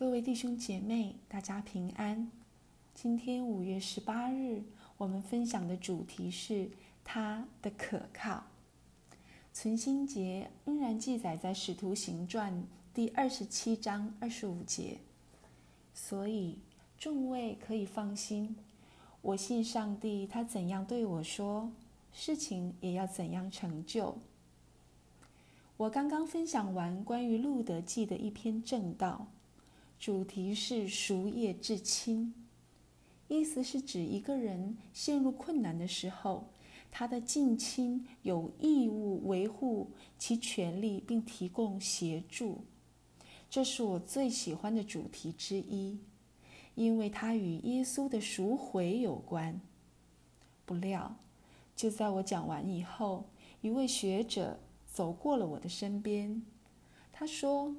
各位弟兄姐妹，大家平安。今天五月十八日，我们分享的主题是他的可靠。存心节仍然记载在《使徒行传》第二十七章二十五节，所以众位可以放心。我信上帝，他怎样对我说，事情也要怎样成就。我刚刚分享完关于路德记的一篇正道，主题是赎业至亲，意思是指一个人陷入困难的时候，他的近亲有义务维护其权利，并提供协助。这是我最喜欢的主题之一。因为它与耶稣的赎回有关。不料，就在我讲完以后，一位学者走过了我的身边。他说：“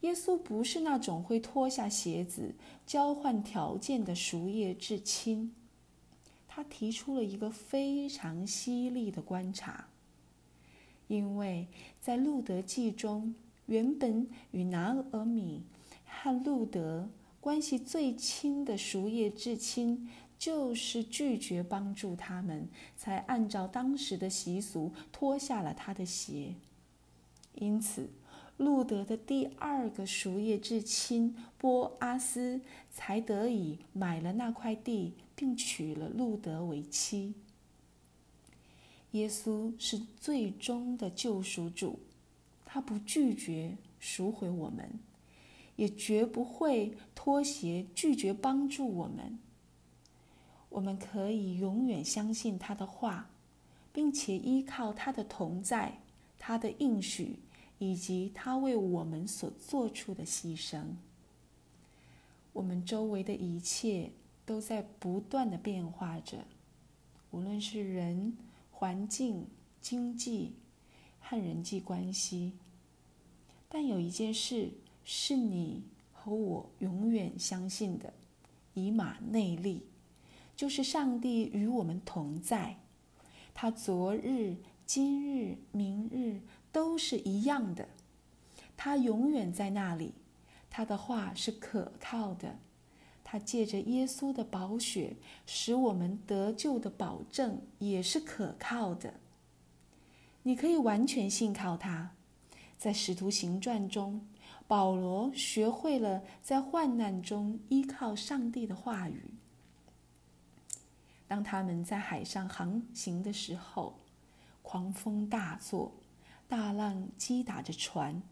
耶稣不是那种会脱下鞋子交换条件的赎业至亲。”他提出了一个非常犀利的观察，因为在路德记中，原本与拿俄米和路德。关系最亲的赎业至亲，就是拒绝帮助他们，才按照当时的习俗脱下了他的鞋。因此，路德的第二个赎业至亲波阿斯才得以买了那块地，并娶了路德为妻。耶稣是最终的救赎主，他不拒绝赎回我们。也绝不会脱鞋拒绝帮助我们。我们可以永远相信他的话，并且依靠他的同在、他的应许以及他为我们所做出的牺牲。我们周围的一切都在不断的变化着，无论是人、环境、经济和人际关系。但有一件事。是你和我永远相信的，以马内利，就是上帝与我们同在。他昨日、今日、明日都是一样的，他永远在那里。他的话是可靠的，他借着耶稣的宝血使我们得救的保证也是可靠的。你可以完全信靠他，在使徒行传中。保罗学会了在患难中依靠上帝的话语。当他们在海上航行的时候，狂风大作，大浪击打着船，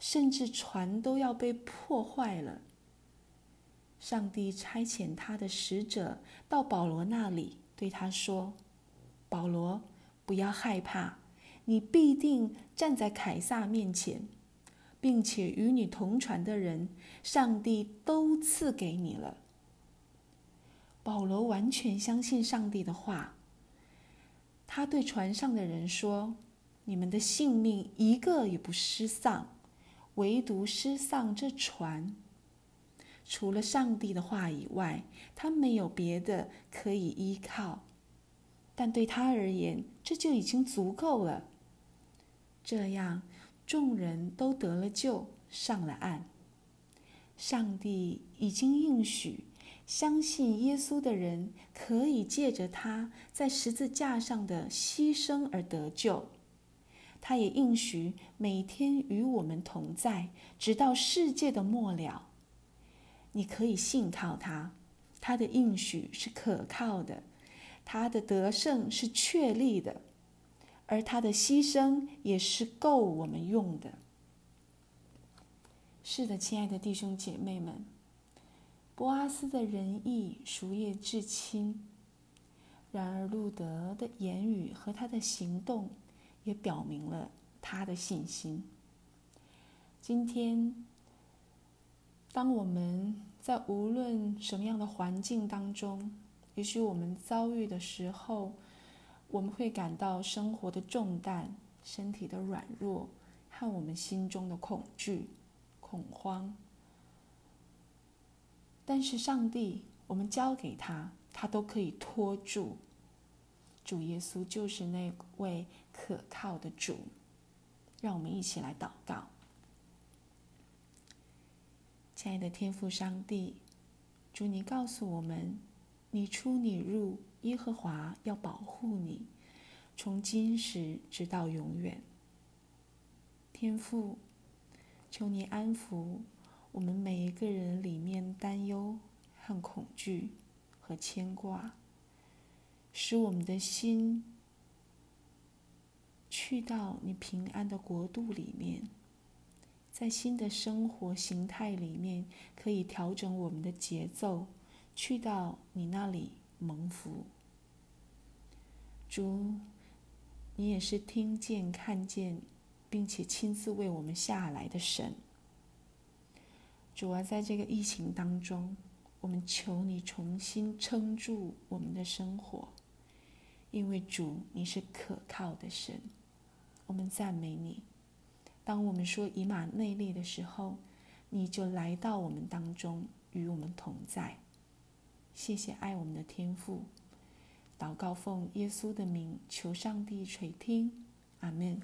甚至船都要被破坏了。上帝差遣他的使者到保罗那里，对他说：“保罗，不要害怕，你必定站在凯撒面前。”并且与你同船的人，上帝都赐给你了。保罗完全相信上帝的话。他对船上的人说：“你们的性命一个也不失丧，唯独失丧这船。除了上帝的话以外，他没有别的可以依靠。但对他而言，这就已经足够了。这样。”众人都得了救，上了岸。上帝已经应许，相信耶稣的人可以借着他在十字架上的牺牲而得救。他也应许每天与我们同在，直到世界的末了。你可以信靠他，他的应许是可靠的，他的得胜是确立的。而他的牺牲也是够我们用的。是的，亲爱的弟兄姐妹们，波阿斯的仁义熟业至亲。然而，路德的言语和他的行动也表明了他的信心。今天，当我们在无论什么样的环境当中，也许我们遭遇的时候，我们会感到生活的重担、身体的软弱和我们心中的恐惧、恐慌。但是上帝，我们交给他，他都可以托住。主耶稣就是那位可靠的主。让我们一起来祷告。亲爱的天父上帝，主你告诉我们，你出你入，耶和华要保护你，从今时直到永远。天父，求你安抚我们每一个人里面担忧和恐惧和牵挂，使我们的心去到你平安的国度里面。在新的生活形态里面，可以调整我们的节奏，去到你那里蒙福。主，你也是听见、看见，并且亲自为我们下来的神。主啊，在这个疫情当中，我们求你重新撑住我们的生活，因为主你是可靠的神，我们赞美你。当我们说以马内利的时候，你就来到我们当中，与我们同在。谢谢爱我们的天父，祷告奉耶稣的名，求上帝垂听，阿门。